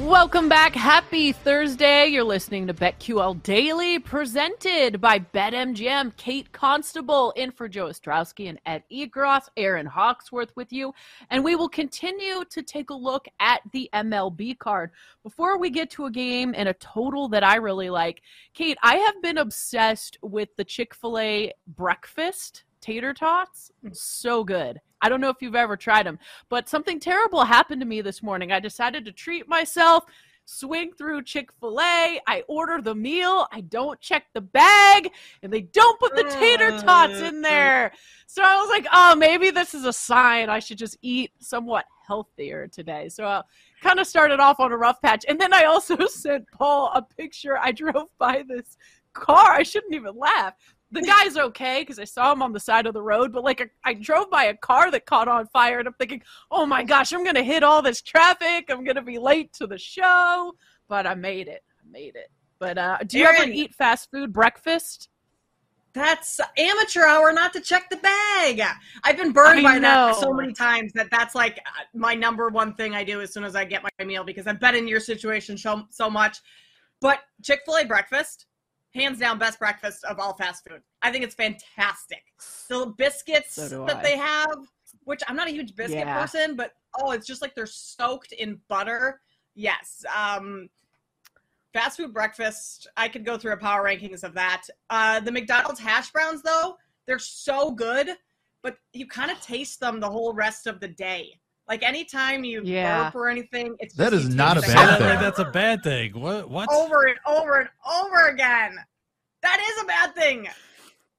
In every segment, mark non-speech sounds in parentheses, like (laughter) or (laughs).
Welcome back. Happy Thursday. You're listening to BetQL Daily, presented by BetMGM. Kate Constable in for Joe Ostrowski and Ed Egros, Erin Hawksworth with you. And we will continue to take a look at the MLB card. Before we get to a game and a total that I really like, Kate, I have been obsessed with the Chick fil A breakfast tater tots. Mm. So good. I don't know if you've ever tried them, but something terrible happened to me this morning. I decided to treat myself, swing through Chick fil A. I order the meal. I don't check the bag, and they don't put the tater tots in uh, there. So I was like, oh, maybe this is a sign I should just eat somewhat healthier today. So I kind of started off on a rough patch. And then I also (laughs) sent Paul a picture. I drove by this car. I shouldn't even laugh the guy's okay because I saw him on the side of the road, but like a, I drove by a car that caught on fire, and I'm thinking, oh my gosh, I'm gonna hit all this traffic. I'm gonna be late to the show, but I made it. I made it. But uh, do you Erin, ever eat fast food breakfast? That's amateur hour not to check the bag. I've been burned I by that so many times that that's like my number one thing I do as soon as I get my meal because I've been in your situation so, so much. But Chick fil A breakfast, hands down, best breakfast of all fast food. I think it's fantastic. The biscuits So that I. they have, which I'm not a huge biscuit Yeah. person, but oh, it's just like they're soaked in butter. Yes. Um, fast food breakfast. I could go through a power rankings of that. Uh, the McDonald's hash browns, though, they're so good, but you kind of taste them the whole rest of the day. Like anytime you Yeah. burp or anything, it's That just, is not a bad it thing. that's a bad thing. What? What? over and over and over again. That is a bad thing.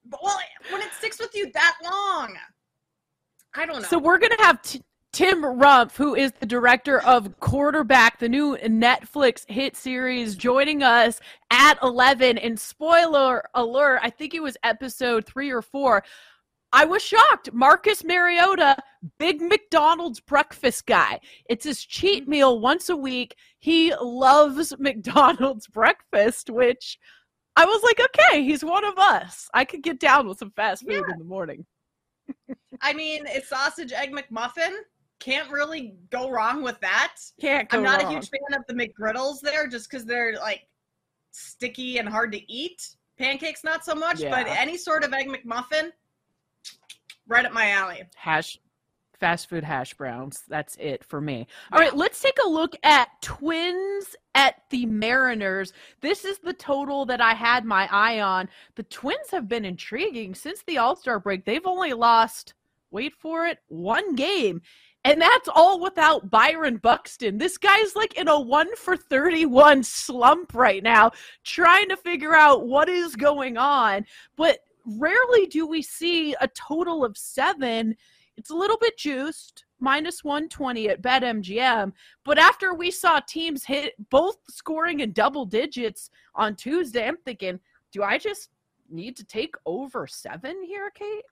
But well, when it sticks with you that long, I don't know. So we're gonna have t- Tim Rumpff, who is the director of Quarterback, the new Netflix hit series, joining us at eleven. And spoiler alert, I think it was episode three or four. I was shocked. Marcus Mariota, big McDonald's breakfast guy. It's his cheat mm-hmm. meal once a week. He loves (laughs) McDonald's breakfast, which I was like, okay, he's one of us. I could get down with some fast food in the morning. (laughs) I mean, it's sausage egg McMuffin. Can't really go wrong with that. Can't go I'm not wrong. a huge fan of the McGriddles there, just because they're like sticky and hard to eat. Pancakes, not so much, but any sort of egg McMuffin, right up my alley. hash fast food hash browns. That's it for me. All right, let's take a look at Twins at the Mariners. This is the total that I had my eye on. The Twins have been intriguing since the All-Star break. They've only lost, wait for it, one game. And that's all without Byron Buxton. This guy's like in a 1 for 31 slump right now, trying to figure out what is going on. But rarely do we see a total of seven. It's a little bit juiced, minus 120 at BetMGM. But after we saw teams hit both scoring in double digits on Tuesday, I'm thinking, do I just need to take over seven here, Kate?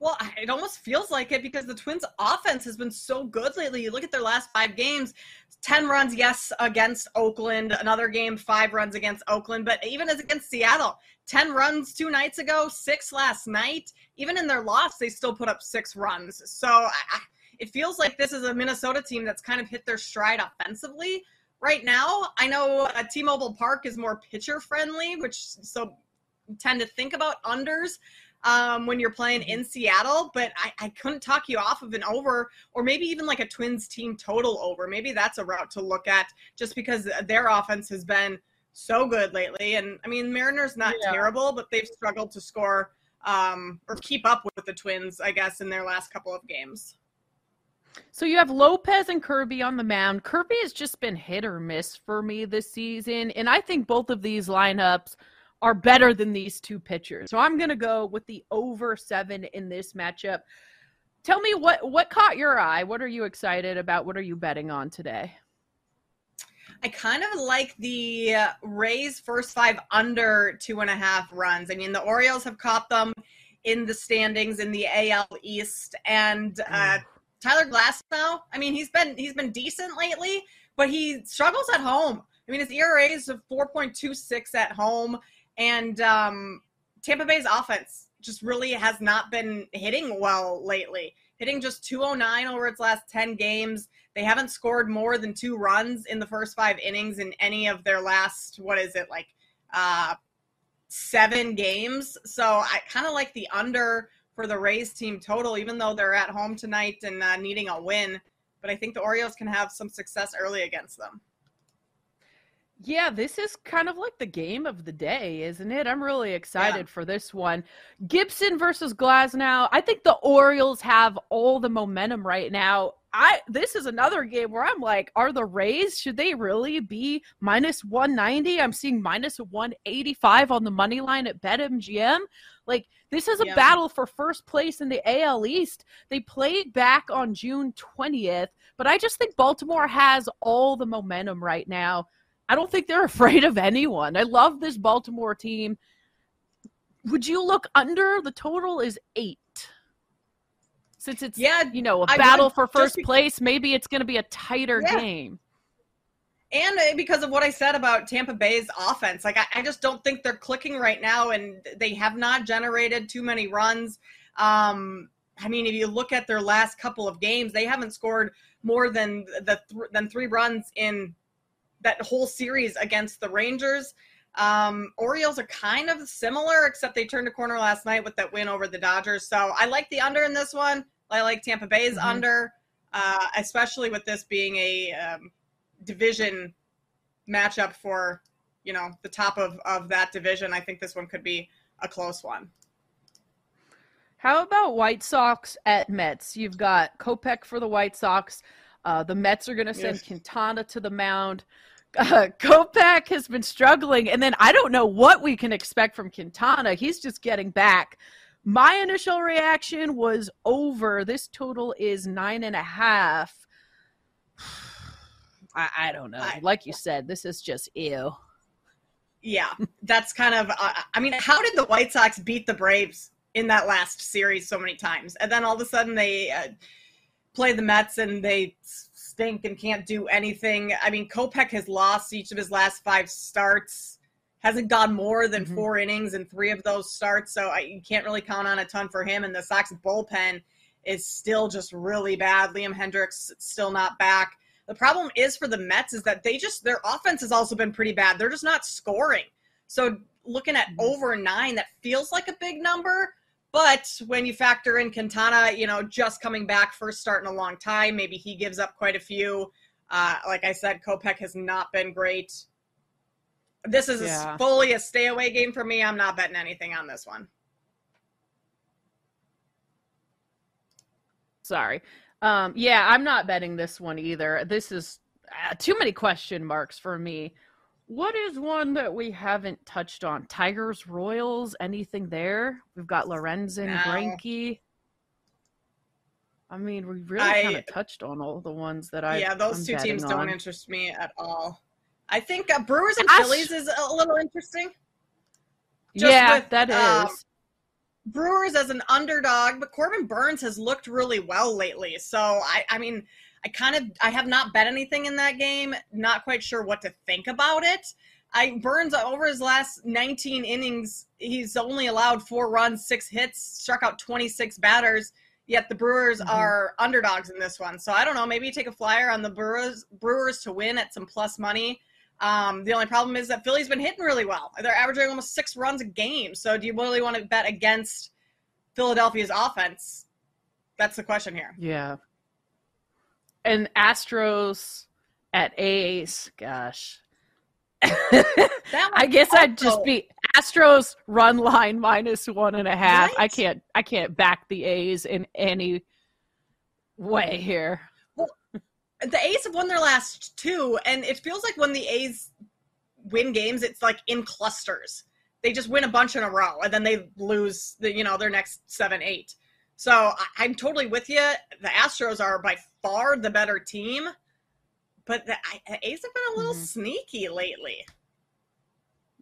Well, it almost feels like it because the Twins' offense has been so good lately. You look at their last five games 10 runs, yes, against Oakland. Another game, five runs against Oakland. But even as against Seattle, 10 runs two nights ago, six last night. Even in their loss, they still put up six runs. So I, I- it feels like this is a Minnesota team that's kind of hit their stride offensively. Right now, I know uh, T-Mobile Park is more pitcher friendly, which so tend to think about unders. um, when you're playing in Seattle, but I, I couldn't talk you off of an over or maybe even like a Twins team total over. Maybe that's a route to look at just because their offense has been so good lately. And I mean, Mariners not yeah. terrible, but they've struggled to score um, or keep up with the Twins, I guess, in their last couple of games. So you have Lopez and Kirby on the mound. Kirby has just been hit or miss for me this season, and I think both of these lineups are better than these two pitchers. So I'm going to go with the over 7 in this matchup. Tell me what what caught your eye? What are you excited about? What are you betting on today? I kind of like the Rays first five under two and a half runs. I mean, the Orioles have caught them in the standings in the AL East, and uh, Tyler Glasnow. I mean, he's been he's been decent lately, but he struggles at home. I mean, his ERA is of 4.26 at home, and um, Tampa Bay's offense just really has not been hitting well lately. Hitting just 209 over its last 10 games. They haven't scored more than two runs in the first five innings in any of their last, what is it, like uh, seven games. So I kind of like the under for the Rays team total, even though they're at home tonight and uh, needing a win. But I think the Orioles can have some success early against them. Yeah, this is kind of like the game of the day, isn't it? I'm really excited yeah. for this one. Gibson versus Glasnow. I think the Orioles have all the momentum right now. I this is another game where I'm like, are the Rays should they really be minus 190? I'm seeing minus 185 on the money line at BetMGM. Like this is a yeah. battle for first place in the AL East. They played back on June 20th, but I just think Baltimore has all the momentum right now. I don't think they're (laughs) afraid of anyone. I love this Baltimore team. Would you look under? The total is eight. Since it's yeah, you know a I battle for first place, maybe it's going to be a tighter yeah. game. And uh, because of what I said about Tampa Bay's offense, like I, I, just don't think they're clicking right now, and they have not generated too many runs. Um, I mean, if you look at their last couple of games, they haven't scored more than the th- than three runs in that whole series against the Rangers. Um, Orioles are kind of similar, except they turned a corner last night with that win over the Dodgers. So I like the under in this one. I like Tampa Bay's mm-hmm. under, uh, especially with this being a um, division matchup for you know the top of of that division. I think this one could be a close one. How about White Sox at Mets? You've got Kopech for the White Sox. Uh, the Mets are going to send yes. Quintana to the mound uh, has been struggling, and then I don't know what we can expect from Quintana. He's just getting back. My initial reaction was over. This total is nine and a half. (sighs) I, I don't know. Like you said, this is just ew. Yeah, that's kind of. Uh, I mean, how did the White Sox beat the Braves in that last series so many times, and then all of a sudden they uh, play the Mets and they stink and can't do anything. I mean, Kopech has lost each of his last five starts, hasn't gone more than mm-hmm. four innings in three of those starts, so I, you can't really count on a ton for him. And the Sox bullpen is still just really bad. Liam Hendriks still not back. The problem is for the Mets is that they just their offense has also been pretty bad. They're just not scoring. So looking at mm-hmm. over nine, that feels like a big number but when you factor in Quintana, you know, just coming back, first start in a long time, maybe he gives up quite a few. Uh, like I said, Kopech has not been great. This is yeah. fully a stay away game for me. I'm not betting anything on this one. Sorry. Um, yeah, I'm not betting this one either. This is uh, too many question marks for me. What is one that we haven't touched on? Tigers, Royals, anything there? We've got Lorenzen, no. I mean, we really kind of touched on all the ones that I. Yeah, those I'm two teams on. don't interest me at all. I think uh, Brewers and Phillies is a little interesting. Just yeah, with, that um, is. Brewers as an underdog, but Corbin Burnes has looked really well lately. So I, I mean, I kind of I have not bet anything in that game. Not quite sure what to think about it. I Burnes over his last 19 innings, he's only allowed four runs, six hits, struck out 26 batters. Yet the Brewers mm-hmm. are underdogs in this one. So I don't know. Maybe take a flyer on the Brewers Brewers to win at some plus money. Um, the only problem is that Philly's been hitting really well. They're averaging almost six runs a game. So do you really want to bet against Philadelphia's offense? That's the question here. Yeah. And Astros at A's, gosh. That (laughs) I guess I'd just be Astros run line minus one and a half. I can't I can't back the A's in any way here. Well, the A's have won their last two, and it feels like when the A's win games, it's like in clusters. They just win a bunch in a row, and then they lose the you know their next seven, eight. So I, I'm totally with you. The Astros are by far the better team, but the, I, A's have been a little Mhm. sneaky lately.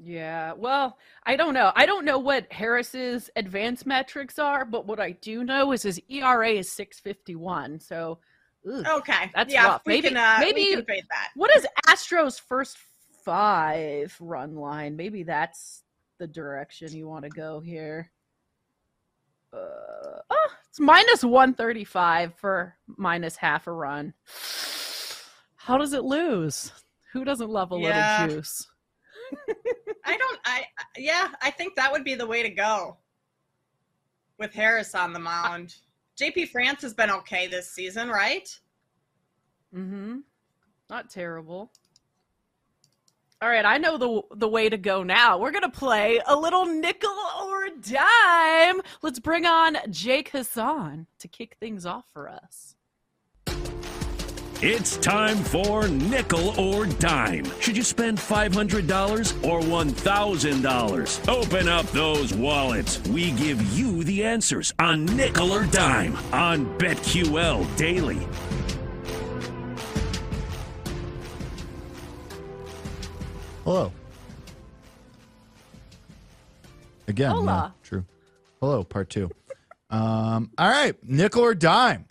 Yeah, well, I don't know. I don't know what Harris's advanced metrics are, but what I do know is his ERA is 651. So, ugh. Okay, That's yeah, rough. Maybe- can uh, maybe- we can fade that. what is Astros first five run line? Maybe that's the direction you want to go here. Uh, oh, it's minus 135 for minus half a run. How does it lose? Who doesn't love a Yeah. little juice? (laughs) I don't. I yeah. I think that would be the way to go. With Harris on the mound, JP France has been okay this season, right? Mm-hmm. Not terrible. All right, I know the the way to go now. We're gonna play a little nickel or dime. Let's bring on Jake Hassan to kick things off for us. It's time for Nickel or Dime. Should you spend $500 or $1,000? Open up those wallets. We give you the answers on Nickel or Dime on BetQL Daily. Hello. Again, no, Hola. true. Hello, part two. um, all right, nickel or dime.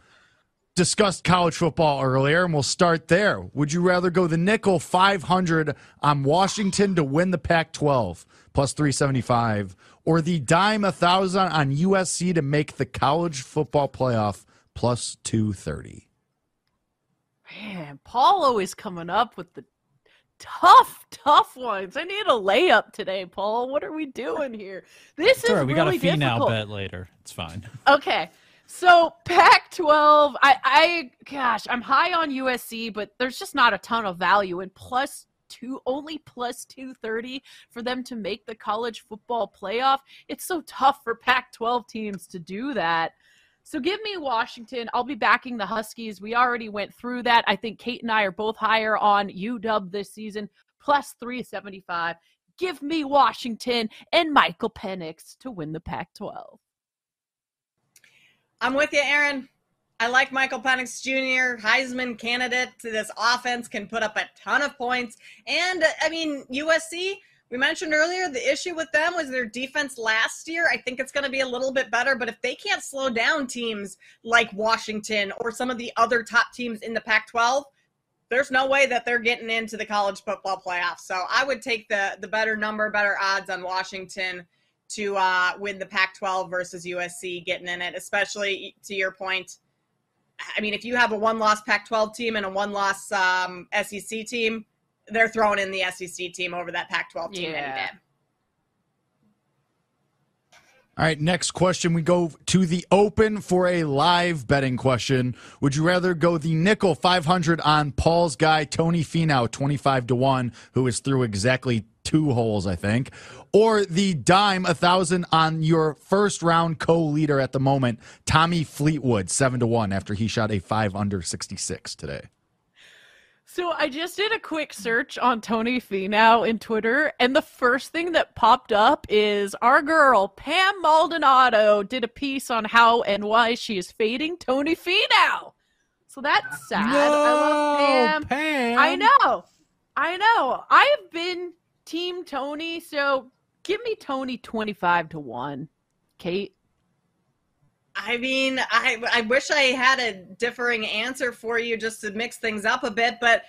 Discussed college football earlier, and we'll start there. Would you rather go the nickel 500 on Washington to win the Pac 12 plus 375, or the dime 1,000 on USC to make the college football playoff plus 230? Man, Paul always coming up with the tough, tough ones. I need a layup today, Paul. What are we doing here? This It's is right. We got a Finau difficult. bet later. It's fine. (laughs) Okay. So Pac-12, I, I, gosh, I'm high on USC, but there's just not a ton of value. And plus two, only plus 230 for them to make the college football playoff. It's so tough for Pac-12 teams to do that. So give me Washington. I'll be backing the Huskies. We already went through that. I think Kate and I are both higher on UW this season, plus 375. Give me Washington and Michael Penix to win the Pac 12. I'm with you, Erin. I like Michael Penix Jr., Heisman candidate this offense, can put up a ton of points. And I mean, USC, we mentioned earlier, the issue with them was their defense last year. I think it's going to be a little bit better, but if they can't slow down teams like Washington or some of the other top teams in the Pac 12, there's no way that they're getting into the college football playoffs. So I would take the the better number, better odds on Washington to uh, win the Pac-12 versus USC getting in it, especially to your point. I mean, if you have a one-loss Pac-12 team and a one-loss um, SEC team, they're throwing in the SEC team over that Pac-12 team any day. All right, next question. We go to the open for a live betting question. Would you rather go the nickel 500 on Paul's guy, Tony Finau, 25 to 1, who is through exactly two holes, I think, or the dime 1,000 on your first round co leader at the moment, Tommy Fleetwood, 7 to 1, after he shot a 5 under 66 today? So I just did a quick search on Tony Finau in Twitter, and the first thing that popped up is our girl Pam Maldonado did a piece on how and why she is fading Tony Finau. So that's sad. I love Pam. Pam. I know. I know. I have been team Tony, so give me Tony 25 to 1. Kate. I mean, I I wish I had a differing answer for you just to mix things up a bit, but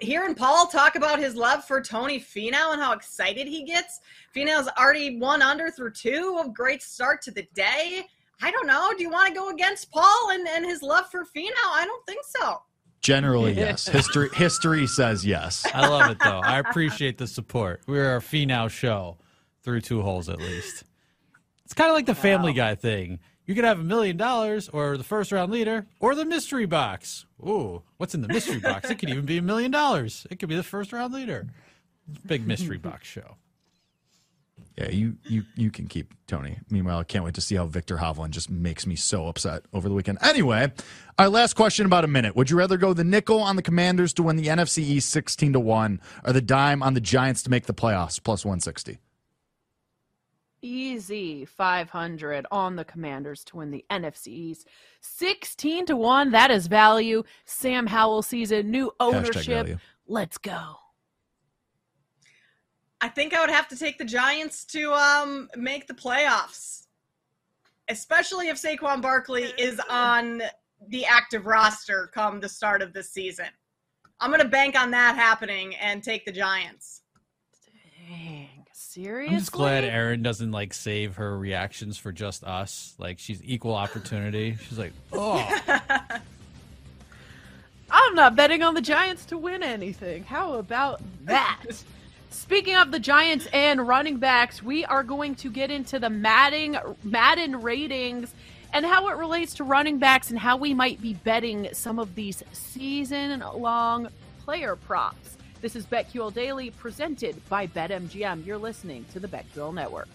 hearing Paul talk about his love for Tony Finau and how excited he gets, Finau's already one under through two, a great start to the day. I don't know. Do you want to go against Paul and, and his love for Finau? I don't think so. Generally, (laughs) yes. History history says yes. I love it though. I appreciate the support. We're a Finau show through two holes at least. It's kind of like the Family Guy thing. You could have a million dollars, or the first round leader, or the mystery box. Ooh, what's in the mystery box? It could even be a million dollars. It could be the first round leader. Big mystery box show. Yeah, you you you can keep Tony. Meanwhile, I can't wait to see how Viktor Hovland just makes me so upset over the weekend. Anyway, our last question about a minute. Would you rather go the nickel on the Commanders to win the NFC East sixteen to one, or the dime on the Giants to make the playoffs plus one sixty? Easy 500 on the Commanders to win the NFC East. 16 to 1. That is value. Sam Howell season, new ownership. Let's go. I think I would have to take the Giants to um, make the playoffs, especially if Saquon Barkley is on the active roster come the start of this season. I'm going to bank on that happening and take the Giants. Dang. Seriously? I'm just glad Erin doesn't like save her reactions for just us. Like she's equal opportunity. She's like, (laughs) oh. I'm not betting on the Giants to win anything. How about that? (laughs) Speaking of the Giants and running backs, we are going to get into the Madden, Madden ratings and how it relates to running backs and how we might be betting some of these season long player props. This is BetQL Daily presented by BetMGM. You're listening to the BetQL Network.